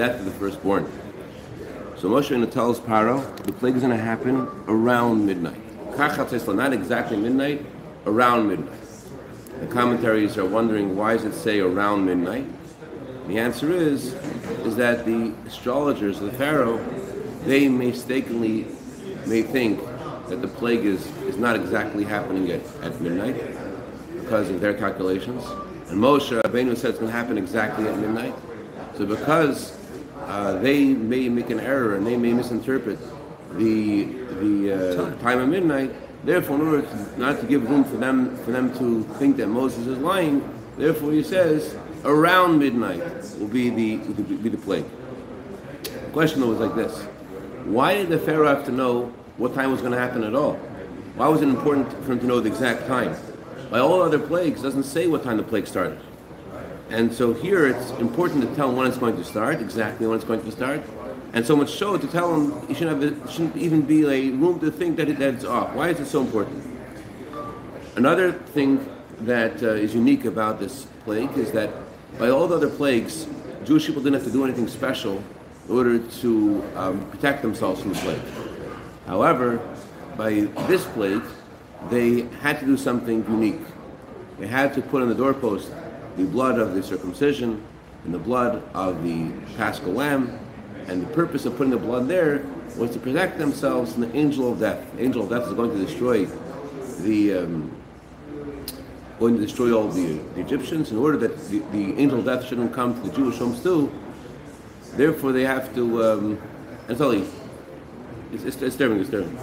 death of the firstborn. So Moshe tells Paro the plague is going to happen around midnight. Not exactly midnight, around midnight. The commentaries are wondering why does it say around midnight? The answer is is that the astrologers, the Pharaoh, they mistakenly may think that the plague is, is not exactly happening at, at midnight because of their calculations. And Moshe Rabbeinu said it's going to happen exactly at midnight. So because uh, they may make an error and they may misinterpret the the uh, time of midnight, therefore, in order to, not to give room for them for them to think that Moses is lying, therefore he says around midnight will be the will be the plague. The question was like this: Why did the Pharaoh have to know what time was going to happen at all? Why was it important for him to know the exact time? By all other plagues, doesn't say what time the plague started. And so here it's important to tell him when it's going to start, exactly when it's going to start. And so much so to tell him he shouldn't, have, it shouldn't even be a room to think that, it, that it's off. Why is it so important? Another thing that uh, is unique about this plague is that by all the other plagues, Jewish people didn't have to do anything special in order to um, protect themselves from the plague. However, by this plague, they had to do something unique. They had to put on the doorpost the blood of the circumcision and the blood of the paschal lamb. And the purpose of putting the blood there was to protect themselves from the angel of death. The angel of death is going to destroy the um, going to destroy all the, the, Egyptians in order that the, the, angel of death shouldn't come to the Jewish homes too. Therefore, they have to. Um, and it's, it's, it's disturbing. Disturbing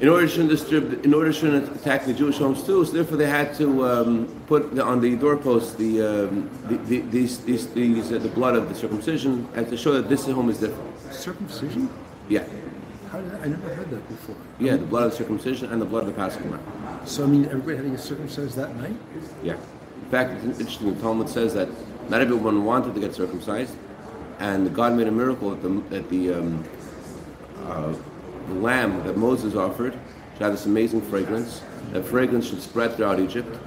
in order to disturb, in order to attack the Jewish homes too. So therefore, they had to um, put the, on the doorposts the, um, the, the, these, these, these uh, the blood of the circumcision, and to show that this home is different. Circumcision? Yeah. How did I, I never heard that before. Yeah, the blood of the circumcision and the blood of the Paschal lamb. So I mean, everybody had to get circumcised that night. Yeah. In fact, it's interesting. The Talmud says that not everyone wanted to get circumcised, and God made a miracle at the at the um, uh, the lamb that Moses offered should have this amazing fragrance. That fragrance should spread throughout Egypt.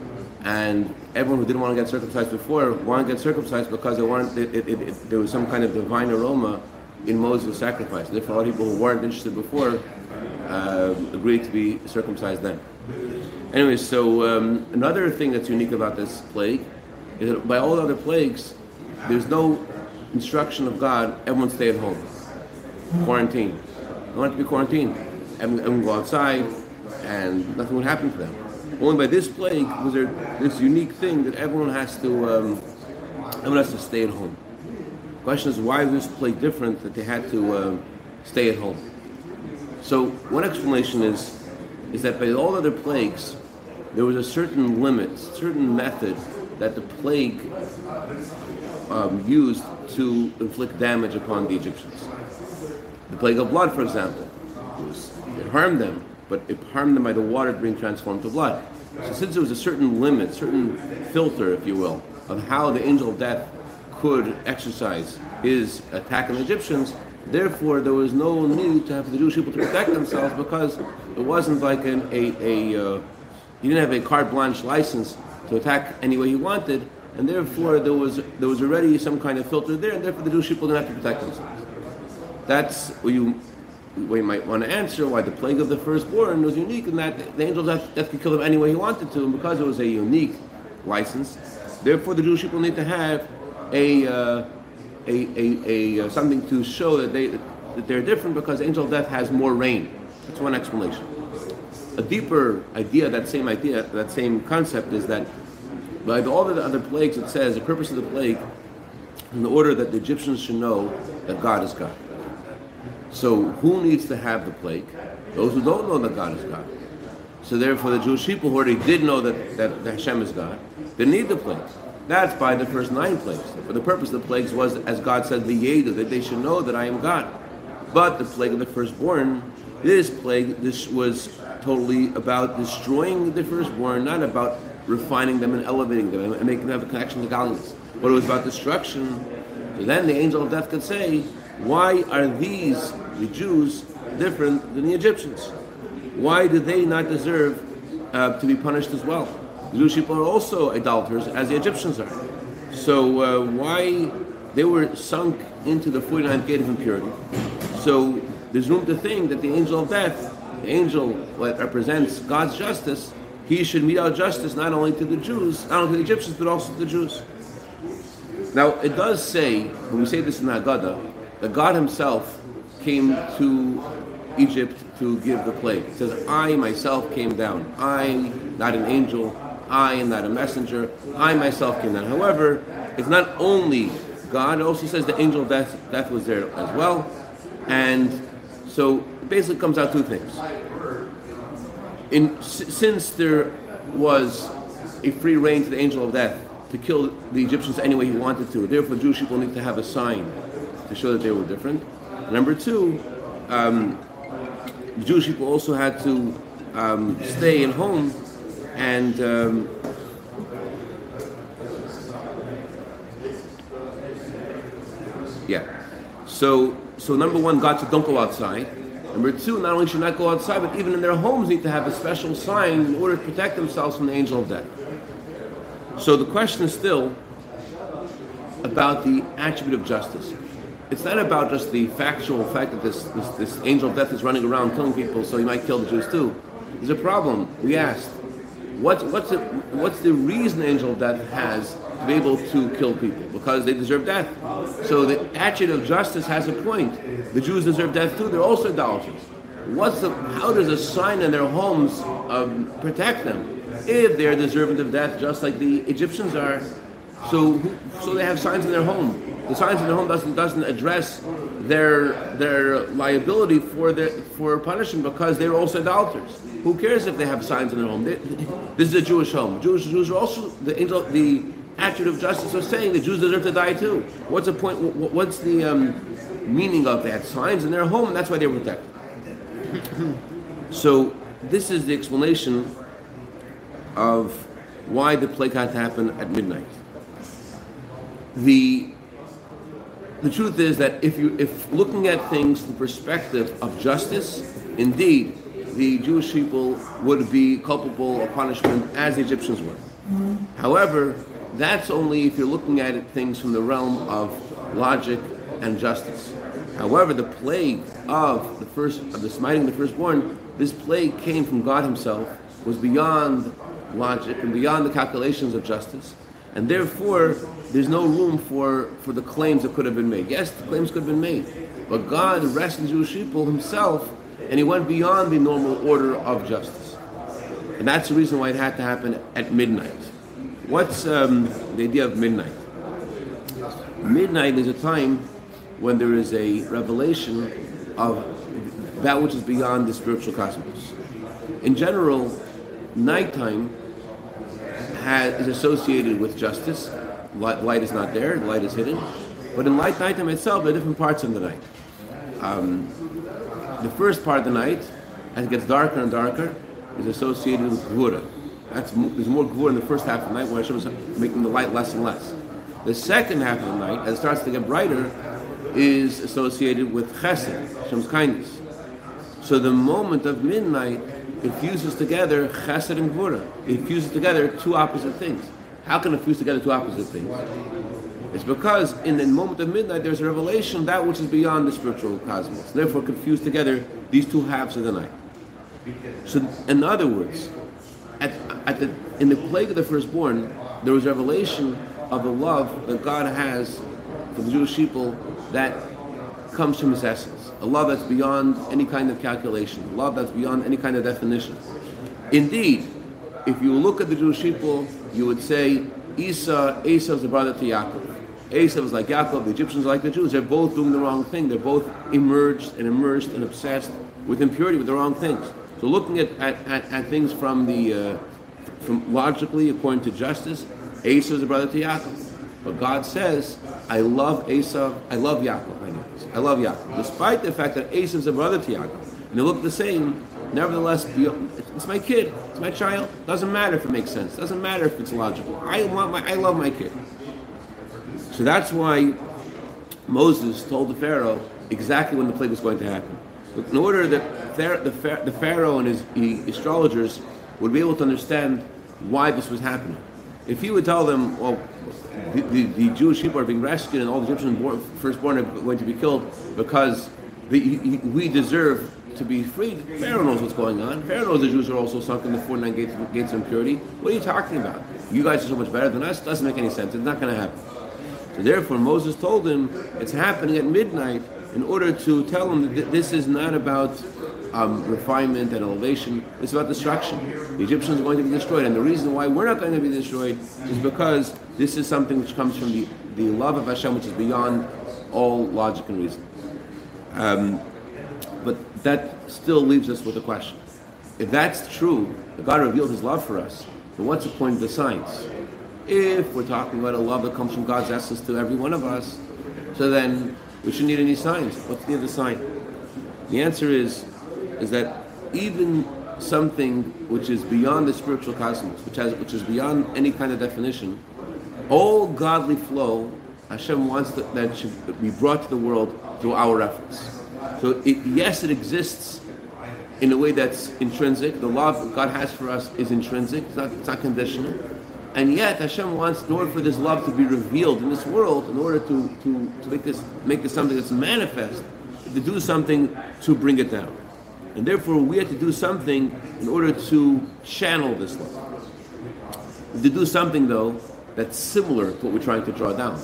And everyone who didn't want to get circumcised before wanted to get circumcised because they wanted, it, it, it, there was some kind of divine aroma in Moses' sacrifice. Therefore, a lot of people who weren't interested before uh, agreed to be circumcised then. Anyway, so um, another thing that's unique about this plague is that by all other plagues, there's no instruction of God, everyone stay at home, quarantine. They want to be quarantined. Everyone go outside, and nothing would happen to them. Only by this plague was there this unique thing that everyone has to um, everyone has to stay at home. The question is why is this plague different that they had to uh, stay at home? So one explanation is is that by all other plagues, there was a certain limit, certain method that the plague um, used to inflict damage upon the Egyptians. The plague of blood, for example, it, was, it harmed them, but it harmed them by the water being transformed to blood. So since there was a certain limit, certain filter, if you will, of how the angel of death could exercise his attack on the Egyptians, therefore there was no need to have the Jewish people to protect themselves because it wasn't like an, a, a uh, he didn't have a carte blanche license to attack any way he wanted, and therefore there was there was already some kind of filter there, and therefore the Jewish people didn't have to protect themselves. That's what you, what you might want to answer why the plague of the firstborn was unique in that the angel death, death could kill him any way he wanted to, and because it was a unique license, therefore the Jewish people need to have a, uh, a, a, a uh, something to show that they that they're different because angel death has more rain. That's one explanation. A deeper idea, that same idea, that same concept is that by all the other plagues, it says the purpose of the plague in order that the Egyptians should know that God is God. So who needs to have the plague? Those who don't know that God is God. So therefore, the Jewish people who already did know that, that, Hashem is God, they need the plagues. That's by the first nine plagues. For the purpose of the plagues was, as God said, the Yeda, that they should know that I am God. But the plague of the firstborn, this plague, this was totally about destroying the firstborn, not about refining them and elevating them and making them have a connection to godliness. But it was about destruction. So then the angel of death could say, why are these the Jews different than the Egyptians? Why do they not deserve uh, to be punished as well? The Jewish people are also idolaters as the Egyptians are. So uh, why they were sunk into the 49th gate of impurity. So there's room to think that the angel of death, the angel that represents God's justice, he should mete out justice not only to the Jews, not only to the Egyptians, but also to the Jews. Now, it does say, when we say this in the Haggadah, that God himself came to Egypt to give the plague. It says, I myself came down. I am not an angel, I am not a messenger. I myself came down. However, it's not only God, it also says the angel of death, death was there as well. And so it basically comes out two things. In, since there was a free reign to the angel of death to kill the Egyptians any way he wanted to, therefore Jewish people need to have a sign to show that they were different. Number two, um, Jewish people also had to um, stay at home and um, yeah. So so number one, God said don't go outside. Number two, not only should not go outside, but even in their homes need to have a special sign in order to protect themselves from the angel of death. So the question is still about the attribute of justice. It's not about just the factual fact that this, this, this angel of death is running around killing people, so he might kill the Jews too. There's a problem. We asked, what's, what's, the, what's the reason angel of death has to be able to kill people? Because they deserve death. So the attribute of justice has a point. The Jews deserve death too. They're also idolaters. What's the, how does a sign in their homes um, protect them? If they're deserving of death, just like the Egyptians are, so so they have signs in their home. The signs in their home doesn't doesn't address their their liability for their for punishment because they're also idolaters. Who cares if they have signs in their home? They, this is a Jewish home. Jewish Jews are also the angel the attribute of justice are saying the Jews deserve to die too. What's the point? What's the um, meaning of that? Signs in their home, and that's why they're protected. so this is the explanation of why the plague had to happen at midnight. The the truth is that if you if looking at things from the perspective of justice, indeed the Jewish people would be culpable of punishment as the Egyptians were. Mm-hmm. However, that's only if you're looking at it, things from the realm of logic and justice. However, the plague of the first of the smiting the firstborn, this plague came from God Himself, was beyond logic and beyond the calculations of justice, and therefore there's no room for, for the claims that could have been made. Yes, the claims could have been made, but God the Jewish people Himself, and He went beyond the normal order of justice, and that's the reason why it had to happen at midnight. What's um, the idea of midnight? Midnight is a time when there is a revelation of that which is beyond the spiritual cosmos. In general, nighttime has, is associated with justice. Light, light, is not there, light is hidden. But in light nighttime itself, there are different parts of the night. Um, the first part of the night, as it gets darker and darker, is associated with Gvura. That's, there's more Gvura in the first half of the night where Hashem is making the light less and less. The second half of the night, as it starts to get brighter, is associated with Chesed, Hashem's kindness. So the moment of midnight it fuses together chesed and gvura. It fuses together two opposite things. How can it fuse together two opposite things? It's because in the moment of midnight there's a revelation that which is beyond the spiritual cosmos. Therefore, confuse together these two halves of the night. So, in other words, at, at the, in the plague of the firstborn, there was revelation of the love that God has for the Jewish people that comes from His essence a love that's beyond any kind of calculation, a love that's beyond any kind of definition. Indeed, if you look at the Jewish people, you would say Esau, Esau is the brother to Yaakov. Esau is like Yaakov, the Egyptians are like the Jews. They're both doing the wrong thing. They're both emerged and immersed and obsessed with impurity, with the wrong things. So looking at, at, at, at things from the uh, from logically, according to justice, Esau is the brother to Yaakov. But God says, I love Esau, I love Yaakov. I love Yaakov. Despite the fact that Esau is a brother to Yaakov, and they look the same, nevertheless, it's my kid, it's my child. Doesn't matter if it makes sense. Doesn't matter if it's logical. I want my, I love my kid. So that's why Moses told the Pharaoh exactly when the plague was going to happen. In order that the Pharaoh and his astrologers would be able to understand why this was happening. If he would tell them, well, the, the, the Jewish people are being rescued and all the Egyptian born, firstborn are going to be killed because the, we deserve to be freed. Pharaoh knows what's going on. Pharaoh knows the Jews are also sunk in the 49 gates, gates of impurity. What are you talking about? You guys are so much better than us. Doesn't make any sense. It's not going to happen. So therefore, Moses told him it's happening at midnight in order to tell him that this is not about um, refinement and elevation. It's about destruction. The Egyptians are going to be destroyed, and the reason why we're not going to be destroyed is because this is something which comes from the, the love of Hashem, which is beyond all logic and reason. Um, but that still leaves us with a question. If that's true, if God revealed His love for us, then what's the point of the signs? If we're talking about a love that comes from God's essence to every one of us, so then we shouldn't need any signs. What's the other sign? The answer is, is that even something which is beyond the spiritual cosmos, which has, which is beyond any kind of definition, all godly flow, Hashem wants that, should be brought to the world through our efforts. So it, yes, it exists in a way that's intrinsic. The love God has for us is intrinsic. It's not, it's not conditional. And yet Hashem wants, in order for this love to be revealed in this world, in order to, to, to make this make this something that's manifest, to do something to bring it down. And therefore we have to do something in order to channel this love. To do something though that's similar to what we're trying to draw down.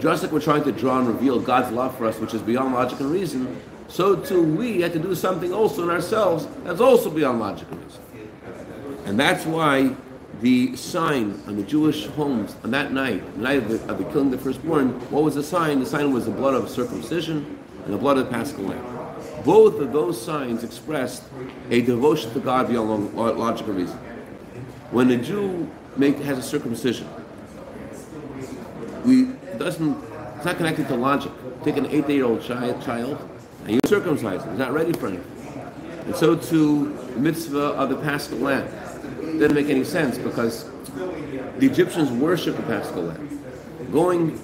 Just like we're trying to draw and reveal God's love for us, which is beyond logic and reason, so too we had to do something also in ourselves that's also beyond logic and reason. And that's why the sign on the Jewish homes on that night, the night of the, of the killing of the firstborn, what was the sign? The sign was the blood of circumcision and the blood of the paschal lamb. Both of those signs expressed a devotion to God beyond uh, logical reason. When a Jew make, has a circumcision, we doesn't it's not connected to logic. Take an eight-year-old child, child and you circumcise him. He's not ready for anything. And so too, the mitzvah of the paschal lamb doesn't make any sense because the Egyptians worship the paschal lamb. Going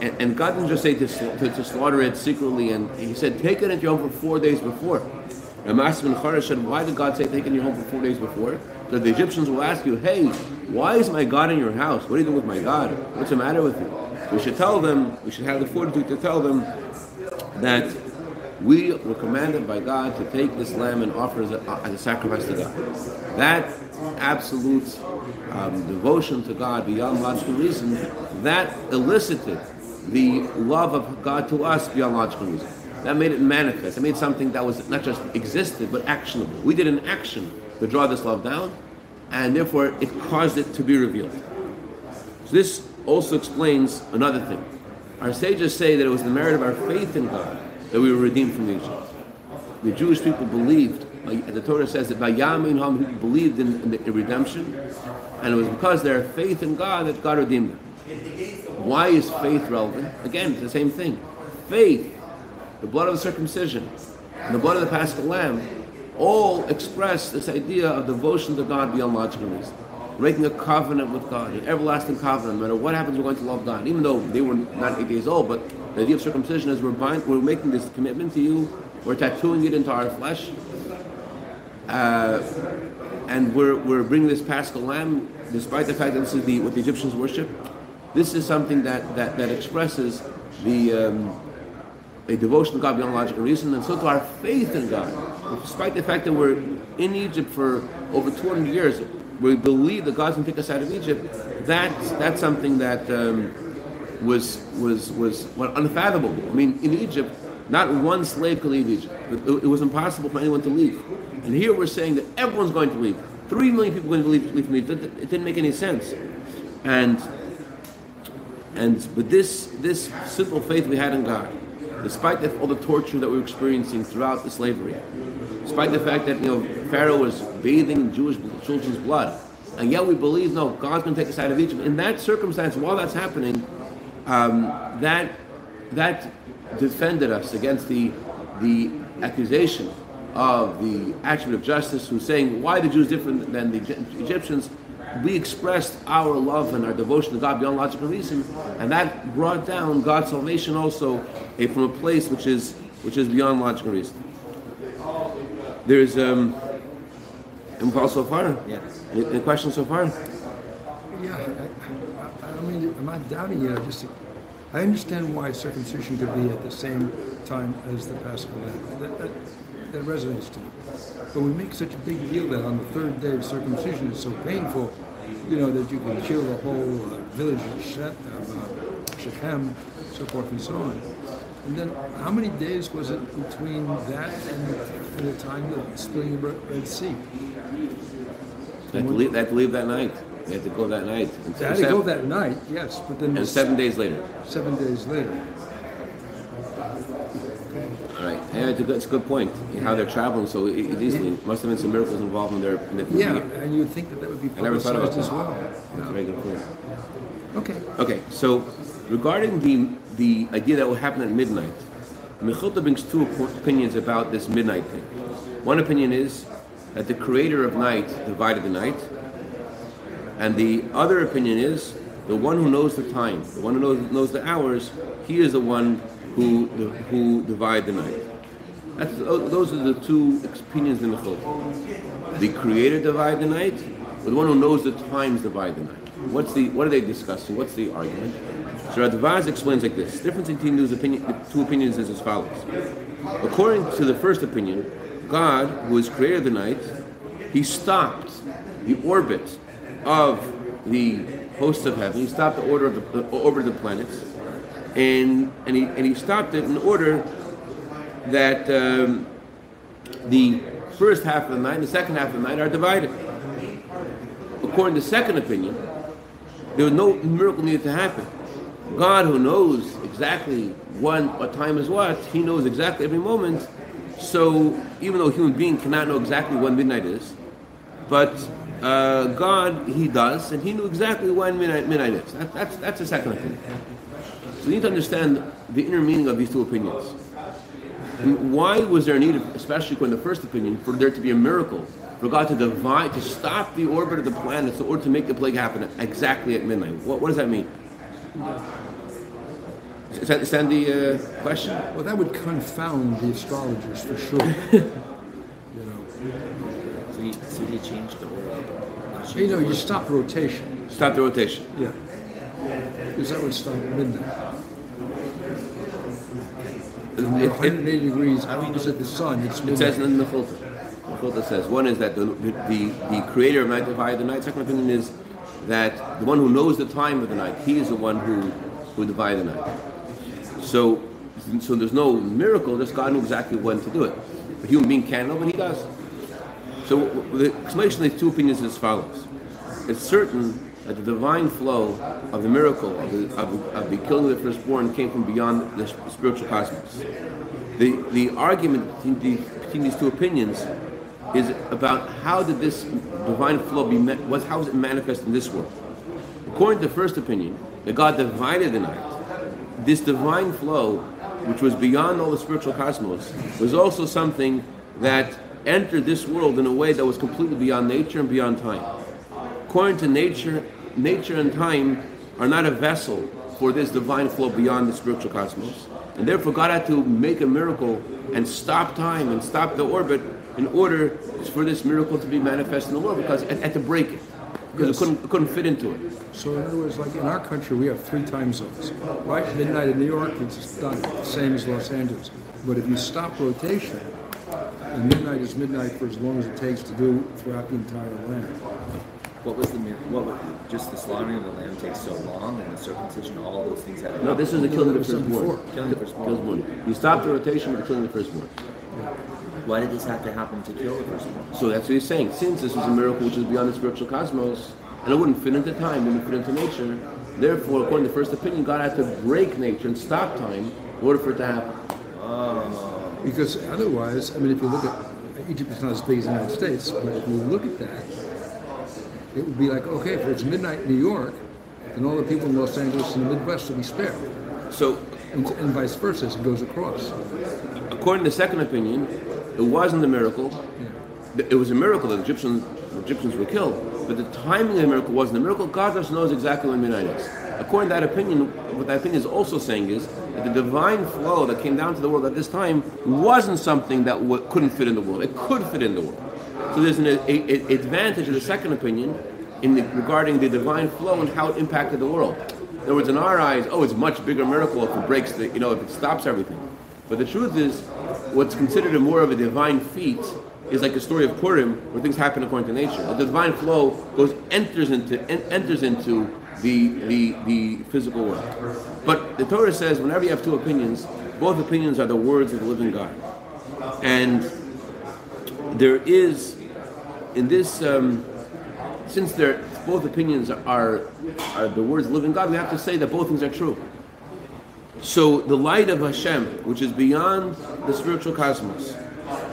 and, and God didn't just say to, to, to, slaughter it secretly, and He said, take it into your home for four days before. And Masya ben Charash said, why did God say take it in your home for four days before? So the Egyptians will ask you, hey, why is my God in your house? What are you doing with my God? What's the matter with you? We should tell them, we should have the fortitude to tell them that we were commanded by God to take this lamb and offer a, as a sacrifice to God. That absolute um, devotion to God beyond logical reason, that elicited the love of God to us beyond logical reason. That made it manifest. It made something that was not just existed, but actionable. We did an action to draw this love down, and therefore it caused it to be revealed. So this also explains another thing. Our sages say that it was the merit of our faith in God that we were redeemed from Egypt. The Jewish people believed, the Torah says that Vaya'amin ha'am, people believed in, in, the redemption, and it was because their faith in God that God redeemed them. Why is faith relevant? Again, it's the same thing. Faith, the blood of the circumcision, and the blood of the paschal lamb, all express this idea of devotion to God beyond logical reason. Making a covenant with God, an everlasting covenant, no matter what happens, we're going to love God. Even though they were not eight days old, but the idea of circumcision is we're, bind, we're making this commitment to you, we're tattooing it into our flesh, uh, and we're, we're bringing this paschal lamb, despite the fact that this is the, what the Egyptians worship. This is something that, that, that expresses the um, a devotion to God beyond logical reason, and so to our faith in God. Despite the fact that we're in Egypt for over 200 years, we believe that God's going to take us out of Egypt. That's that's something that um, was was was unfathomable. I mean, in Egypt, not one slave could leave Egypt. It, it, was impossible for anyone to leave. And here we're saying that everyone's going to leave. Three million people are going to leave, leave from Egypt. It, it didn't make any sense. And and but this this simple faith we had in God, despite all the torture that we were experiencing throughout the slavery, despite the fact that you know Pharaoh was bathing in Jewish children's blood, and yet we believe no, God's going to take us out of Egypt. In that circumstance, while that's happening, um, that that defended us against the the accusation of the attribute of justice, who's saying why the Jews different than the Egyptians. We expressed our love and our devotion to God beyond logical reason, and that brought down God's salvation also eh, from a place which is which is beyond logical reason. There's um, any call so far? Yes. Any, any questions so far? Yeah, I, I, I mean, I'm not doubting it. I just, I understand why circumcision could be at the same time as the Paschal Lamb. That, resonates to me. But we make such a big deal that on the third day of circumcision is so painful, you know, that you can kill the whole uh, village of of, uh, Shechem, so forth and so on. And then, how many days was it between that and, and the time of splitting the Red Sea? They had to leave, they had to leave that night. They had to go that night. They had to go that night, yes, but then and seven days later. seven days later. Yeah, it's a good, it's a good point. How they're traveling so easily. Must have been some miracles involved in their. In the, Yeah, and you'd think that that would be I never thought about as well. A very good point. Okay. Okay, so regarding the the idea that will happen at midnight, Mechilta brings two opinions about this midnight thing. One opinion is that the creator of night divided the night, and the other opinion is the one who knows the time, the one who knows, knows the hours, he is the one who who divided the night. That's, oh, those are the two opinions in the Mechilta. The creator divided the night, or the one who knows the times divide the night. What's the what are they discussing? What's the argument? So Radvaz explains like this: difference between those opinion, the two opinions is as follows. According to the first opinion, God, who has created the night, he stopped the orbit of the hosts of heaven. He stopped the order of the, the of the planets, and and he and he stopped it in order that um, the first half of the night and the second half of the night are divided. According to the second opinion, there was no miracle needed to happen. God, who knows exactly when, what time is what, He knows exactly every moment. So even though a human being cannot know exactly when midnight is, but uh, God, He does, and He knew exactly when midnight, midnight is. That, that's that's the second opinion. So you need to understand the inner meaning of these two opinions. And why was there a need, especially in the first opinion, for there to be a miracle, for God to divide, to stop the orbit of the planets in order to make the plague happen exactly at midnight? What, what does that mean? Does that the uh, question? Well, that would confound the astrologers for sure. you know, So he, so he changed the order. you know, you stop rotation. Stop the rotation. Yeah. Because that would stop at midnight. It, When it- you're 180 degrees opposite the sun, it's it says in the Mechilta. The Mechilta says one is that the, the, the creator of night divided the night. Second opinion is that the one who knows the time of the night, he is the one who, who divided the night. So, so there's no miracle, just God knew exactly when to do it. A human being can't know, but he does. So the explanation of these two opinions is as follows. It's certain that the divine flow of the miracle of the, of of the killing of the firstborn came from beyond the spiritual cosmos. The, the argument between, the, between these two opinions is about how did this divine flow be met, was it manifest in this world? According to the first opinion, that God divided the night, this divine flow, which was beyond all the spiritual cosmos, was also something that entered this world in a way that was completely beyond nature and beyond time. According to nature, nature and time are not a vessel for this divine flow beyond the spiritual cosmos. And therefore, God had to make a miracle and stop time and stop the orbit in order for this miracle to be manifest in the world because it had to break it. Because Yes. it, couldn't, it couldn't fit into it. So in other words, like in our country, we have three time zones. Right, midnight in New York, it's done, the same as Los Angeles. But if you stop rotation, then midnight is midnight for as long as it takes to do throughout the entire land. What was the mir- what was just the slaughtering of the lamb takes so long and the circumcision, all those things had to No, this is the killing of the It was done firstborn. Killing the firstborn. Firstborn. You stop the rotation with the killing of the firstborn. Why did this have to happen to kill the firstborn? So that's what he's saying. Since this was a miracle which is beyond the spiritual cosmos, and it wouldn't fit into time, wouldn't fit into nature, therefore, according to the first opinion, God had to break nature and stop time in order for it to happen. Because otherwise, I mean, if you look at Egypt is not as big as the United States, but if you look at that, it would be like, okay, if it's midnight in New York, then all the people in Los Angeles and the Midwest will be spared. So, And, and vice versa as it goes across. according to the second opinion, it wasn't a miracle. It was a miracle that the Egyptians, the Egyptians were killed, but the timing of the miracle wasn't a miracle. God just knows exactly when midnight is. According to that opinion, what that opinion is also saying is that the divine flow that came down to the world at this time wasn't something that w- couldn't fit in the world. It could fit in the world. So there's an a, a- advantage of the second opinion in the, regarding the divine flow and how it impacted the world. In other words, in our eyes, oh, it's a much bigger miracle if it breaks the, you know, if it stops everything. But the truth is, what's considered a more of a divine feat is like the story of Purim, where things happen according to nature. The divine flow goes enters into en- enters into the, the the physical world. But the Torah says, whenever you have two opinions, both opinions are the words of the living God, and there is in this. Um, since they're, both opinions are, are the words of living God, we have to say that both things are true. So the light of Hashem, which is beyond the spiritual cosmos,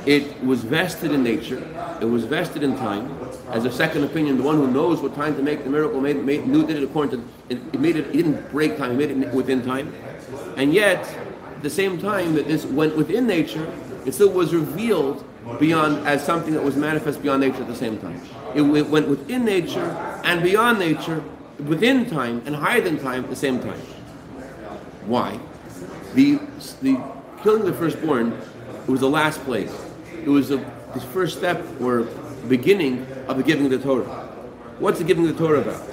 it was vested in nature, it was vested in time. As a second opinion, the one who knows what time to make the miracle made, made knew did it according to it, it made it, it didn't break time, it made it within time. And yet, at the same time that this went within nature, it still was revealed beyond as something that was manifest beyond nature at the same time. It went within nature and beyond nature, within time and higher than time at the same time. Why? The, the killing the firstborn it was the last plague. It was the, the first step or beginning of the giving of the Torah. What's the giving of the Torah about?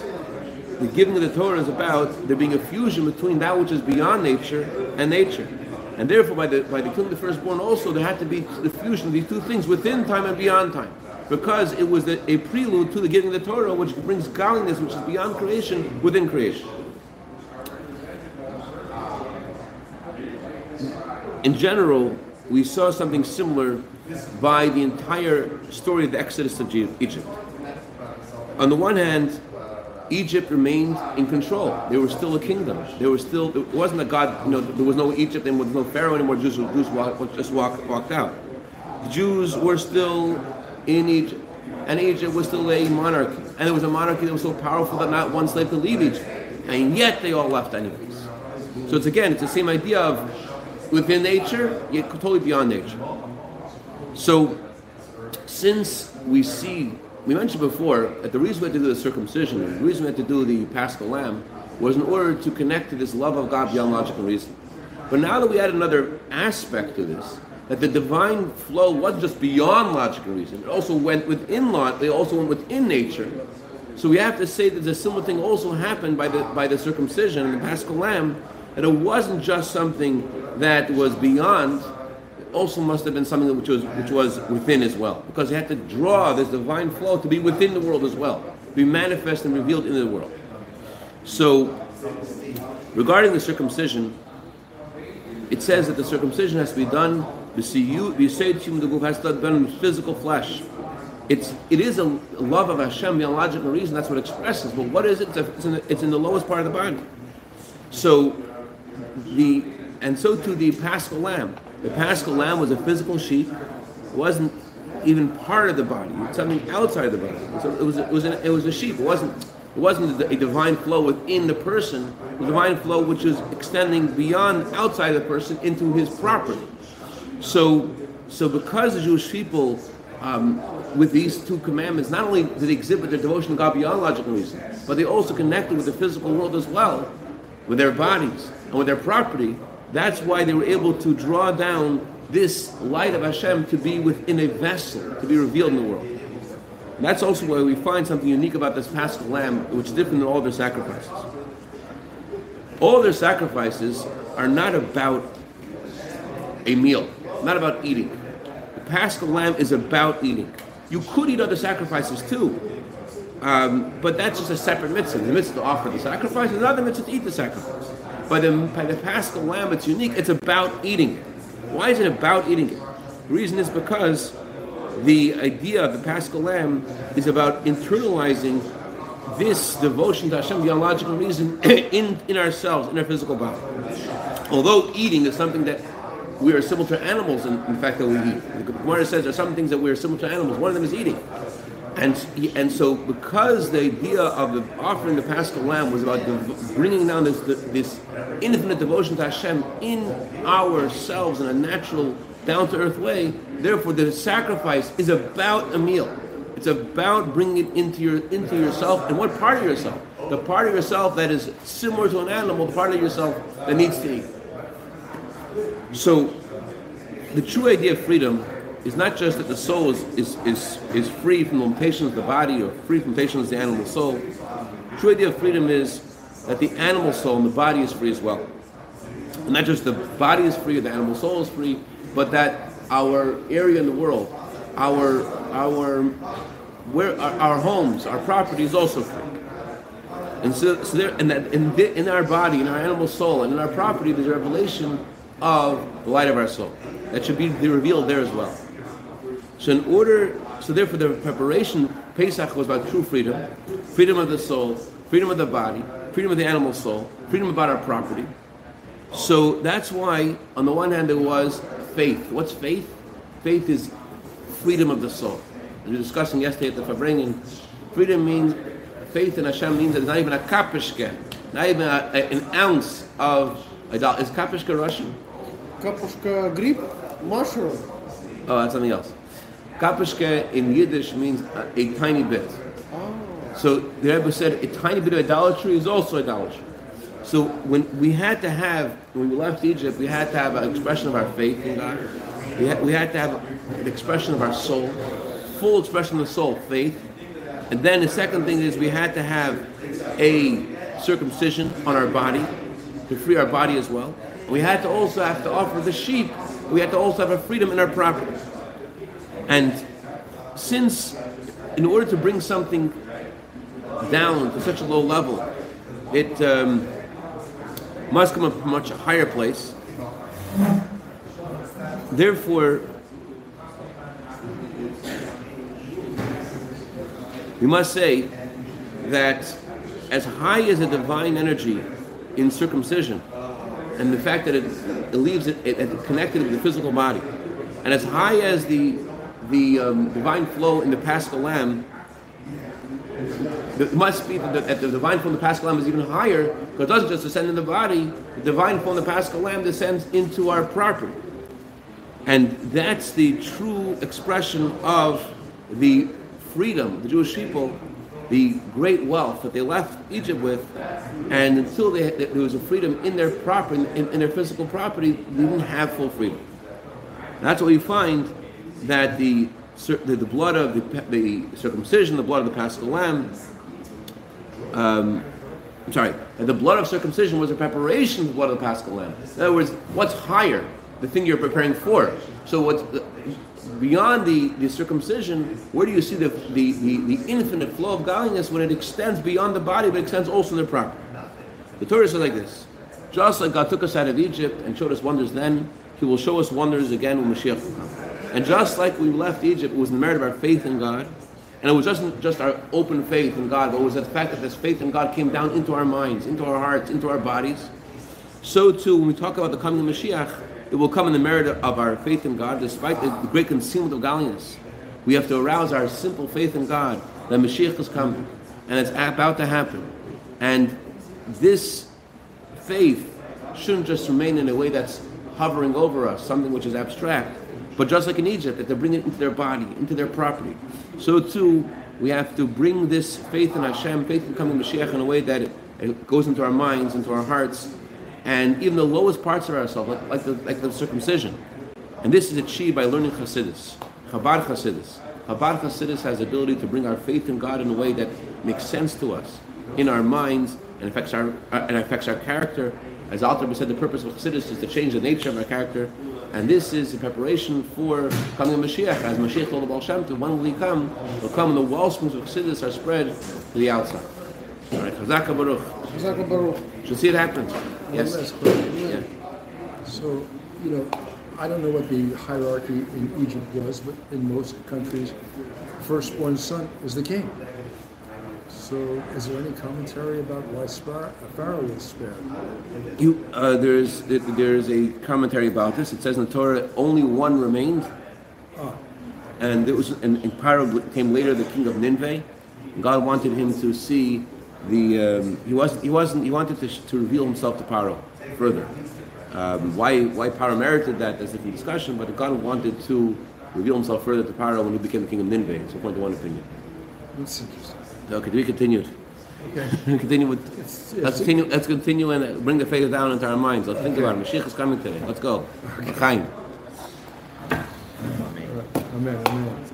The giving of the Torah is about there being a fusion between that which is beyond nature and nature. And therefore, by the, by the killing of the firstborn, also there had to be the fusion of these two things within time and beyond time because it was a, a prelude to the giving of the Torah, which brings godliness, which is beyond creation, within creation. In general, we saw something similar by the entire story of the Exodus of Egypt. On the one hand, Egypt remained in control. They were still a kingdom. There was still it wasn't a God. You know, there was no Egypt and there was no Pharaoh anymore. Jews, Jews walked, just walked, walked out. The Jews were still in Egypt. And Egypt was still a monarchy. And it was a monarchy that was so powerful that not one slave could leave Egypt. And yet they all left anyways. So it's again, it's the same idea of within nature, yet totally beyond nature. So since we see, we mentioned before that the reason we had to do the circumcision, the reason we had to do the paschal lamb, was in order to connect to this love of God beyond logical reason. But now that we add another aspect to this, that the divine flow wasn't just beyond logical reason, it also went within law, it also went within nature. So we have to say that the similar thing also happened by the by the circumcision and the paschal lamb, that it wasn't just something that was beyond, also must have been something which was which was within as well. Because he had to draw this divine flow to be within the world as well, be manifest and revealed in the world. So regarding the circumcision, it says that the circumcision has to be done the the guf has to be done in physical flesh. It's it is a love of Hashem beyond logical reason. That's what expresses. But what is it? It's in, the, it's in the lowest part of the body. So the and so to the Paschal lamb. The Paschal lamb was a physical sheep. It wasn't even part of the body. It's something outside the body. So it was it was a, it was a sheep. It wasn't it wasn't a divine flow within the person. The divine flow which was extending beyond outside the person into his property. So, so because the Jewish people, um, with these two commandments, not only did they exhibit their devotion to God beyond logical reason, but they also connected with the physical world as well, with their bodies and with their property. That's why they were able to draw down this light of Hashem to be within a vessel, to be revealed in the world. And that's also why we find something unique about this Paschal lamb, which is different than all their sacrifices. All their sacrifices are not about a meal not about eating. The Paschal lamb is about eating. You could eat other sacrifices too, um, but that's just a separate mitzvah. The mitzvah to offer the sacrifice, and another mitzvah to eat the sacrifice. By the, the Paschal lamb, it's unique. It's about eating it. Why is it about eating it? The reason is because the idea of the Paschal lamb is about internalizing this devotion to Hashem beyond logical reason in, in ourselves, in our physical body. Although eating is something that we are similar to animals in, in fact that we eat. The Gemara says there are some things that we are similar to animals. One of them is eating. And, and so because the idea of the offering the Paschal lamb was about bringing down this, this infinite devotion to Hashem in ourselves in a natural, down-to-earth way, therefore the sacrifice is about a meal. It's about bringing it into your into yourself. And what part of yourself? The part of yourself that is similar to an animal, the part of yourself that needs to eat. So, the true idea of freedom is not just that the soul is, is, is, is free from the limitations of the body or free from limitations of the animal soul. The true idea of freedom is that the animal soul and the body is free as well. And not just the body is free or the animal soul is free, but that our area in the world, our our where our, our homes, our property is also free. And so, so there, and that in, the, in our body, in our animal soul, and in our property, there's a revelation of the light of our soul that should be revealed there as well. So in order, so therefore the preparation, Pesach was about true freedom, freedom of the soul, freedom of the body, freedom of the animal soul, freedom about our property. So that's why, on the one hand, there was faith. What's faith? Faith is freedom of the soul. As we were discussing yesterday at the Farbrengen, freedom means, faith in Hashem means that it's not even a kapishke, not even a, a, an ounce of idolatry. Is kapishke Russian? Kapushka grip, mushroom. Oh, that's something else. Kapishke in Yiddish means a, a tiny bit. Oh. So the Rebbe said a tiny bit of idolatry is also idolatry. So when we had to have, when we left Egypt, we had to have an expression of our faith in God. We had, we had to have an expression of our soul, full expression of the soul, faith. And then the second thing is we had to have a circumcision on our body to free our body as well. We had to also have to offer the sheep. We had to also have a freedom in our property. And since, in order to bring something down to such a low level, it um, must come from a much higher place. Therefore, we must say that as high as a divine energy in circumcision, and the fact that it, it leaves it, it, it connected with the physical body, and as high as the the um, divine flow in the Paschal Lamb, it must be that, the divine flow in the Paschal Lamb is even higher because it doesn't just descend in the body. The divine flow in the Paschal Lamb descends into our property, and that's the true expression of the freedom the Jewish people, the great wealth that they left Egypt with, and until they, there was a freedom in their property, in, in their physical property, they didn't have full freedom. That's what we find that the the, the blood of the, the circumcision, the blood of the Paschal lamb. Um, I'm sorry, the blood of circumcision was a preparation of the blood of the Paschal lamb. In other words, what's higher, the thing you're preparing for. So what's beyond the, the circumcision, where do you see the, the, the, the infinite flow of godliness when it extends beyond the body, but extends also in the property? The Torah says like this: just like God took us out of Egypt and showed us wonders then, He will show us wonders again when Mashiach will come. And just like we left Egypt, it was the merit of our faith in God. And it was just, just our open faith in God, but it was the fact that this faith in God came down into our minds, into our hearts, into our bodies. So too, when we talk about the coming of Mashiach, it will come in the merit of our faith in God, despite the great concealment of godliness. We have to arouse our simple faith in God that Mashiach is coming, and it's about to happen. And this faith shouldn't just remain in a way that's hovering over us, something which is abstract, but just like in Egypt, that they bring it into their body, into their property. So too, we have to bring this faith in Hashem, faith in coming Mashiach in a way that it, goes into our minds, into our hearts, and even the lowest parts of ourselves, like, like, the, like the circumcision. And this is achieved by learning Chassidus, Chabad Chassidus. Chabad Chassidus has the ability to bring our faith in God in a way that makes sense to us, in our minds, and affects our, uh, and affects our character. As Alter said, the purpose of Chassidus is to change the nature of our character and this is a preparation for coming of Mashiach. As Mashiach told the Baal Shem Tov, when will he come? He'll come and the wellsprings of Chassidus are spread to the outside. All right, Chazaka Baruch. Chazaka Baruch. Should see it happen. Yes. Yeah. So, you know, I don't know what the hierarchy in Egypt was, but in most countries, firstborn son is the king. So, is there any commentary about why Spar- Pharaoh was spared? You, uh, there's there's a commentary about this. It says in the Torah only one remained, Ah, and it was and, and Pharaoh came later, the king of Nineveh. God wanted him to see the um, he wasn't he wasn't he wanted to, to reveal himself to Pharaoh further. Um, why why Pharaoh merited that? That's a different discussion. But God wanted to reveal himself further to Pharaoh when he became the king of Nineveh. It's point to one opinion. that's interesting. Okay, be continued. Okay. continue with. It's- Let's continue. Let's continue and bring the faith down into our minds. Let's think about it. Mashiach is coming today. Let's go. Amen. Amen, amen.